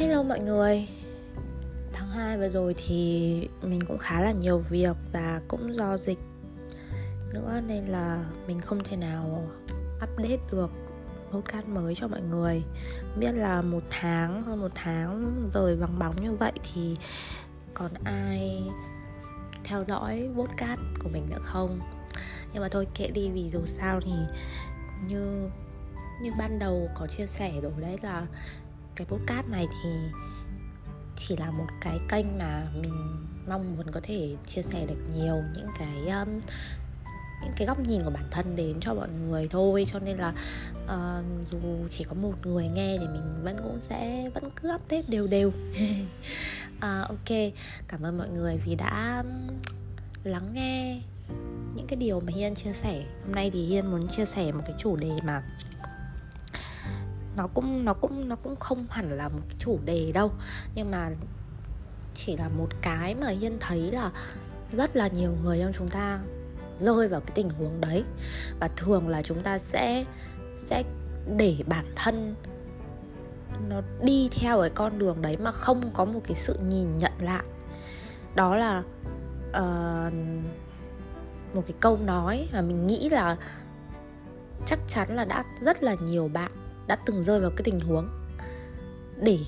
Hello mọi người. Tháng 2 vừa rồi thì mình cũng khá là nhiều việc và cũng do dịch nữa nên là mình không thể nào update được podcast mới cho mọi người. Biết là một tháng hơn một tháng rồi vắng bóng như vậy thì còn ai theo dõi podcast của mình nữa không? Nhưng mà thôi, kệ đi, vì dù sao thì như như ban đầu có chia sẻ rồi đấy là cái podcast này thì chỉ là một cái kênh mà mình mong muốn có thể chia sẻ được nhiều những cái um, những cái góc nhìn của bản thân đến cho mọi người thôi. Cho nên là uh, dù chỉ có một người nghe thì mình vẫn cũng sẽ vẫn cứ update đều đều. Uh, ok cảm ơn mọi người vì đã um, lắng nghe những cái điều mà hiên chia sẻ. Hôm nay thì hiên muốn chia sẻ một cái chủ đề mà nó cũng nó cũng nó cũng không hẳn là một chủ đề đâu. Nhưng mà chỉ là một cái mà hiên thấy là rất là nhiều người trong chúng ta rơi vào cái tình huống đấy. Và thường là chúng ta sẽ sẽ để bản thân nó đi theo cái con đường đấy mà không có một cái sự nhìn nhận lại. Đó là uh, một cái câu nói mà mình nghĩ là chắc chắn là đã rất là nhiều bạn đã từng rơi vào cái tình huống để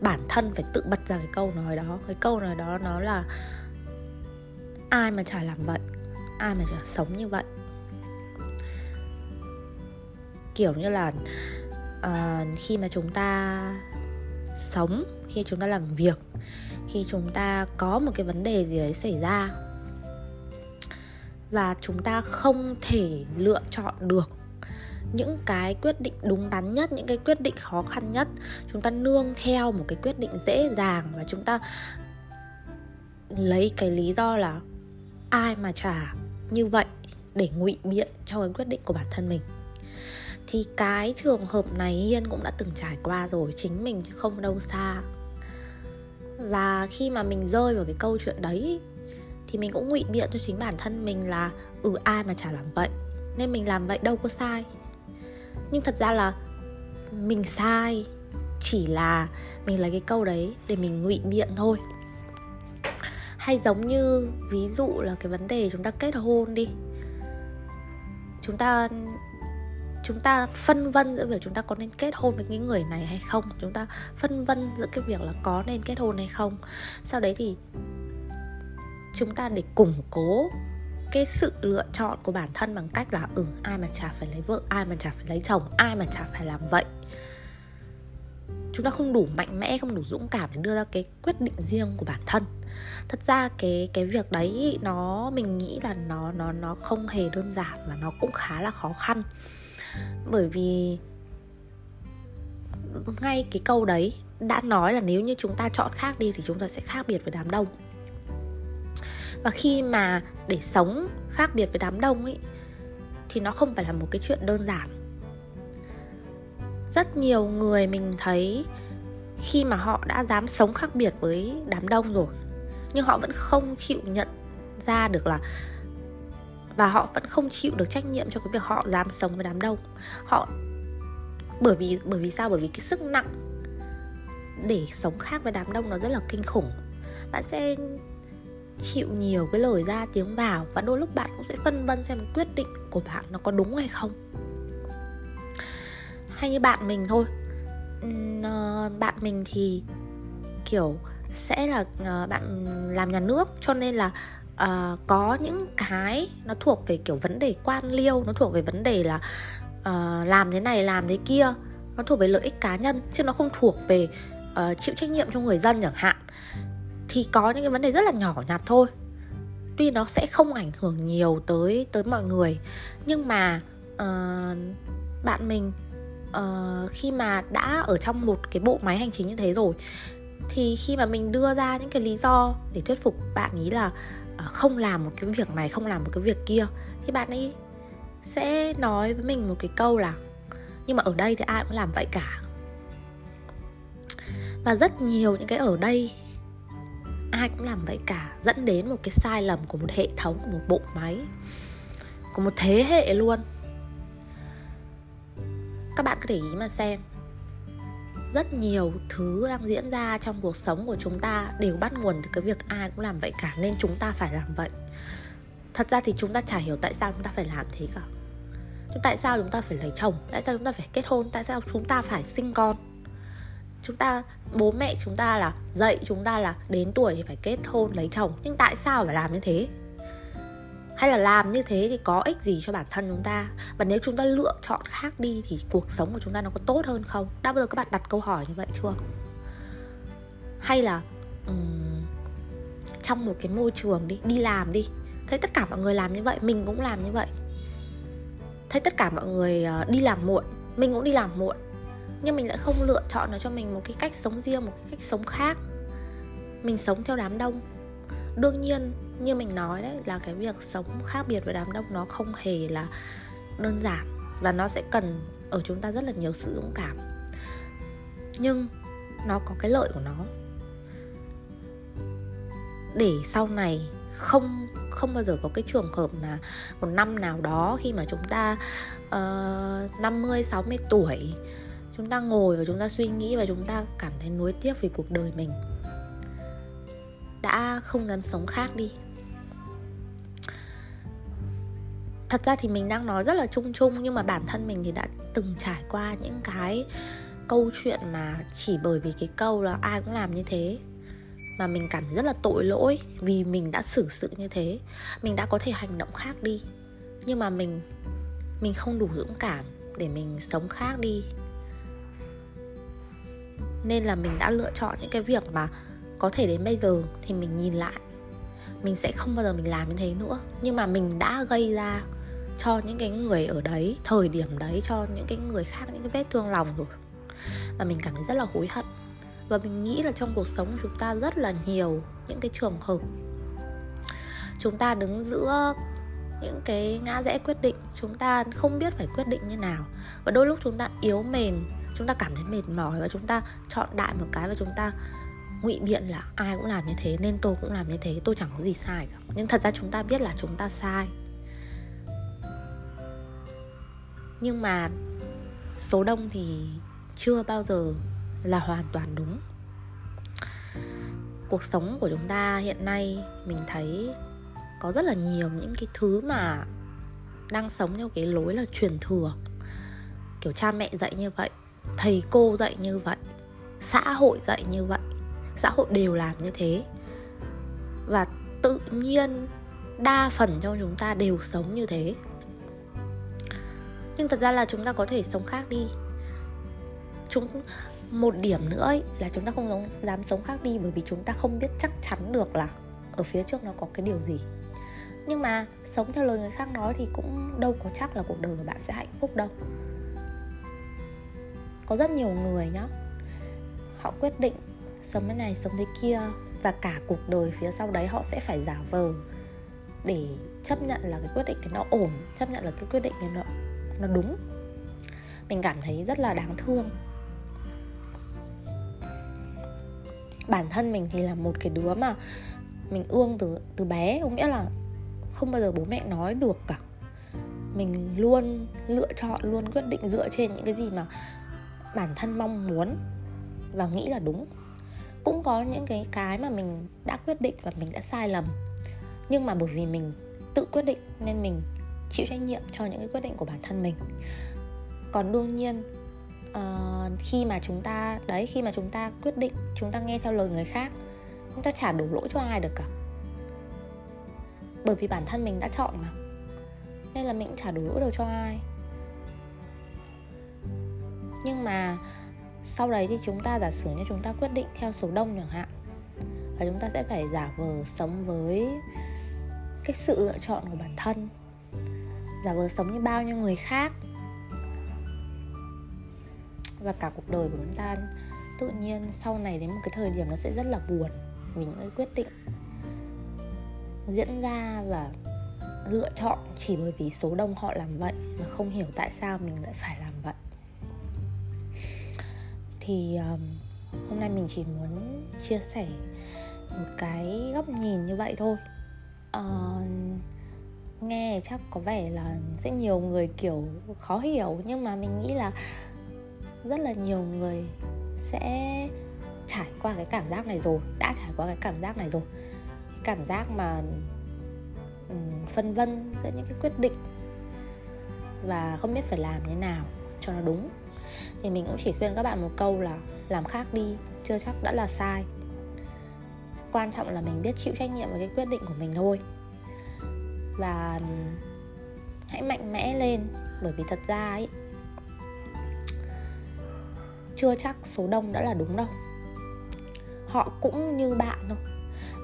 bản thân phải tự bật ra cái câu nói đó. Cái câu nói đó nó là ai mà chả làm vậy ai mà chả sống như vậy. Kiểu như là uh, khi mà chúng ta sống khi chúng ta làm việc khi chúng ta có một cái vấn đề gì đấy xảy ra và chúng ta không thể lựa chọn được những cái quyết định đúng đắn nhất, những cái quyết định khó khăn nhất. Chúng ta nương theo một cái quyết định dễ dàng và chúng ta lấy cái lý do là ai mà trả như vậy để ngụy biện cho cái quyết định của bản thân mình. Thì cái trường hợp này hiên cũng đã từng trải qua rồi, chính mình chứ không đâu xa. Và khi mà mình rơi vào cái câu chuyện đấy, thì mình cũng ngụy biện cho chính bản thân mình là ừ ai mà chả làm vậy? Nên mình làm vậy đâu có sai nhưng thật ra là mình sai, chỉ là mình lấy cái câu đấy để mình ngụy biện thôi. Hay giống như ví dụ là cái vấn đề chúng ta kết hôn đi. Chúng ta chúng ta phân vân giữa việc chúng ta có nên kết hôn với cái người này hay không? Chúng ta phân vân giữa cái việc là có nên kết hôn hay không? Sau đấy thì chúng ta để củng cố cái sự lựa chọn của bản thân bằng cách là ừ ai mà chả phải lấy vợ, ai mà chả phải lấy chồng, ai mà chả phải làm vậy. Chúng ta không đủ mạnh mẽ, không đủ dũng cảm để đưa ra cái quyết định riêng của bản thân. Thật ra cái cái việc đấy nó, mình nghĩ là nó nó nó không hề đơn giản và nó cũng khá là khó khăn. Bởi vì ngay cái câu đấy đã nói là nếu như chúng ta chọn khác đi thì chúng ta sẽ khác biệt với đám đông và khi mà để sống khác biệt với đám đông ấy, thì nó không phải là một cái chuyện đơn giản. Rất nhiều người mình thấy khi mà họ đã dám sống khác biệt với đám đông rồi, nhưng họ vẫn không chịu nhận ra được là, và họ vẫn không chịu được trách nhiệm cho cái việc họ dám sống với đám đông. Họ, bởi vì bởi vì sao? Bởi vì cái sức nặng để sống khác với đám đông nó rất là kinh khủng. Bạn sẽ chịu nhiều cái lời ra tiếng vào và đôi lúc bạn cũng sẽ phân vân xem quyết định của bạn nó có đúng hay không. Hay như bạn mình thôi. Ờ, bạn mình thì kiểu sẽ là ờ, bạn làm nhà nước cho nên là uh, có những cái nó thuộc về kiểu vấn đề quan liêu nó thuộc về vấn đề là uh, làm thế này làm thế kia nó thuộc về lợi ích cá nhân chứ nó không thuộc về uh, chịu trách nhiệm cho người dân chẳng hạn thì có những cái vấn đề rất là nhỏ nhặt thôi. Tuy nó sẽ không ảnh hưởng nhiều tới tới mọi người nhưng mà uh, bạn mình uh, khi mà đã ở trong một cái bộ máy hành chính như thế rồi thì khi mà mình đưa ra những cái lý do để thuyết phục bạn ý là uh, không làm một cái việc này không làm một cái việc kia thì bạn ấy sẽ nói với mình một cái câu là nhưng mà ở đây thì ai cũng làm vậy cả. Và rất nhiều những cái ở đây ai cũng làm vậy cả, dẫn đến một cái sai lầm của một hệ thống, của một bộ máy, của một thế hệ luôn. Các bạn cứ để ý mà xem. Rất nhiều thứ đang diễn ra trong cuộc sống của chúng ta đều bắt nguồn từ cái việc ai cũng làm vậy cả, nên chúng ta phải làm vậy. Thật ra thì chúng ta chả hiểu tại sao chúng ta phải làm thế cả. Tại sao chúng ta phải lấy chồng? Tại sao chúng ta phải kết hôn? Tại sao chúng ta phải sinh con? Chúng ta bố mẹ chúng ta là dạy chúng ta là đến tuổi thì phải kết hôn lấy chồng. Nhưng tại sao phải làm như thế? Hay là làm như thế thì có ích gì cho bản thân chúng ta? Và nếu chúng ta lựa chọn khác đi thì cuộc sống của chúng ta nó có tốt hơn không? Đã bao giờ các bạn đặt câu hỏi như vậy chưa? Hay là um, trong một cái môi trường đi đi làm đi thấy tất cả mọi người làm như vậy mình cũng làm như vậy. Thấy tất cả mọi người ờ, đi làm muộn mình cũng đi làm muộn nhưng mình lại không lựa chọn nó cho mình một cái cách sống riêng một cái cách sống khác. Mình sống theo đám đông. Đương nhiên như mình nói đấy là cái việc sống khác biệt với đám đông nó không hề là đơn giản và nó sẽ cần ở chúng ta rất là nhiều sự dũng cảm. Nhưng nó có cái lợi của nó. Để sau này không không bao giờ có cái trường hợp mà một năm nào đó khi mà chúng ta uh, 50 60 tuổi chúng ta ngồi và chúng ta suy nghĩ và chúng ta cảm thấy nuối tiếc vì cuộc đời mình đã không dám sống khác đi. Thật ra thì mình đang nói rất là chung chung, nhưng mà bản thân mình thì đã từng trải qua những cái câu chuyện mà chỉ bởi vì cái câu là ai cũng làm như thế mà mình cảm thấy rất là tội lỗi vì mình đã xử sự như thế. Mình đã có thể hành động khác đi, nhưng mà mình mình không đủ dũng cảm để mình sống khác đi nên là mình đã lựa chọn những cái việc mà có thể đến bây giờ thì mình nhìn lại. Mình sẽ không bao giờ mình làm như thế nữa. Nhưng mà mình đã gây ra cho những cái người ở đấy, thời điểm đấy, cho những cái người khác, những cái vết thương lòng rồi. Và mình cảm thấy rất là hối hận. Và mình nghĩ là trong cuộc sống của chúng ta rất là nhiều những cái trường hợp chúng ta đứng giữa những cái ngã rẽ quyết định, chúng ta không biết phải quyết định như nào. Và đôi lúc chúng ta yếu mềm chúng ta cảm thấy mệt mỏi và chúng ta chọn đại một cái và chúng ta ngụy biện là ai cũng làm như thế, nên tôi cũng làm như thế, tôi chẳng có gì sai cả. Nhưng thật ra chúng ta biết là chúng ta sai. Nhưng mà số đông thì chưa bao giờ là hoàn toàn đúng. Cuộc sống của chúng ta hiện nay mình thấy có rất là nhiều những cái thứ mà đang sống theo cái lối là truyền thừa. Kiểu cha mẹ dạy như vậy thầy cô dạy như vậy xã hội dạy như vậy xã hội đều làm như thế. Và tự nhiên đa phần trong chúng ta đều sống như thế. Nhưng thật ra là chúng ta có thể sống khác đi. Chúng một điểm nữa ấy, là chúng ta không dám sống khác đi bởi vì chúng ta không biết chắc chắn được là ở phía trước nó có cái điều gì. Nhưng mà sống theo lời người khác nói thì cũng đâu có chắc là cuộc đời của bạn sẽ hạnh phúc đâu có rất nhiều người nhá. Họ quyết định sống thế này, sống thế kia và cả cuộc đời phía sau đấy họ sẽ phải giả vờ để chấp nhận là cái quyết định này nó ổn, chấp nhận là cái quyết định này nó nó đúng. Mình cảm thấy rất là đáng thương. Bản thân mình thì là một cái đứa mà mình ương từ từ bé, có nghĩa là không bao giờ bố mẹ nói được cả. Mình luôn lựa chọn, luôn quyết định dựa trên những cái gì mà bản thân mong muốn và nghĩ là đúng. Cũng có những cái cái mà mình đã quyết định và mình đã sai lầm. Nhưng mà bởi vì mình tự quyết định nên mình chịu trách nhiệm cho những cái quyết định của bản thân mình. Còn đương nhiên uh, khi mà chúng ta đấy khi mà chúng ta quyết định chúng ta nghe theo lời người khác chúng ta chả đổ lỗi cho ai được cả. Bởi vì bản thân mình đã chọn mà. Nên là mình cũng chả đổ lỗi được cho ai nhưng mà sau đấy thì chúng ta giả sử như chúng ta quyết định theo số đông chẳng hạn, và chúng ta sẽ phải giả vờ sống với cái sự lựa chọn của bản thân, giả vờ sống như bao nhiêu người khác. Và cả cuộc đời của chúng ta tự nhiên sau này đến một cái thời điểm nó sẽ rất là buồn vì những cái quyết định diễn ra và lựa chọn chỉ bởi vì số đông họ làm vậy mà không hiểu tại sao mình lại phải làm vậy thì um, hôm nay mình chỉ muốn chia sẻ một cái góc nhìn như vậy thôi. Uh, nghe chắc có vẻ là sẽ nhiều người kiểu khó hiểu nhưng mà mình nghĩ là rất là nhiều người sẽ trải qua cái cảm giác này rồi đã trải qua cái cảm giác này rồi. Cảm giác mà um, phân vân giữa những cái quyết định và không biết phải làm như nào cho nó đúng thì mình cũng chỉ khuyên các bạn một câu là làm khác đi, chưa chắc đã là sai. Quan trọng là mình biết chịu trách nhiệm với cái quyết định của mình thôi. Và hãy mạnh mẽ lên, bởi vì thật ra ấy, chưa chắc số đông đã là đúng đâu. Họ cũng như bạn thôi.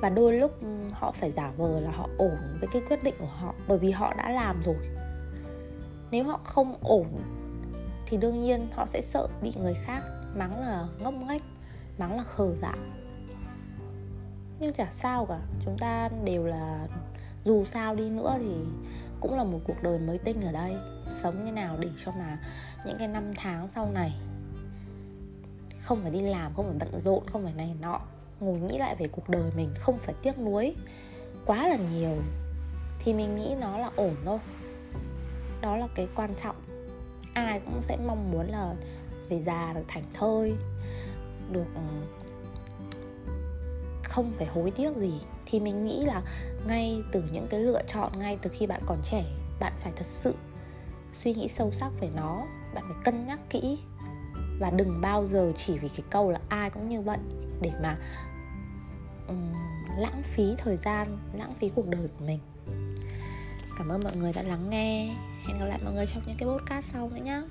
Và đôi lúc ừ, họ phải giả vờ là họ ổn với cái quyết định của họ, bởi vì họ đã làm rồi. Nếu họ không ổn thì đương nhiên họ sẽ sợ bị người khác mắng là ngốc nghếch, mắng là khờ dại. Nhưng chả sao cả, chúng ta đều là dù sao đi nữa thì cũng là một cuộc đời mới tinh ở đây, sống như nào để cho mà những cái năm tháng sau này không phải đi làm, không phải bận rộn, không phải này nọ, ngồi nghĩ lại về cuộc đời mình không phải tiếc nuối quá là nhiều, thì mình nghĩ nó là ổn thôi. Đó là cái quan trọng ai cũng sẽ mong muốn là về già được thành thơi được ờ, không phải hối tiếc gì. Thì mình nghĩ là ngay từ những cái lựa chọn ngay từ khi bạn còn trẻ bạn phải thật sự suy nghĩ sâu sắc về nó. Bạn phải cân nhắc kỹ và đừng bao giờ chỉ vì cái câu là ai cũng như vậy để mà um, lãng phí thời gian lãng phí cuộc đời của mình. Cảm ơn mọi người đã lắng nghe hẹn gặp lại mọi người trong những cái podcast sau nữa nhé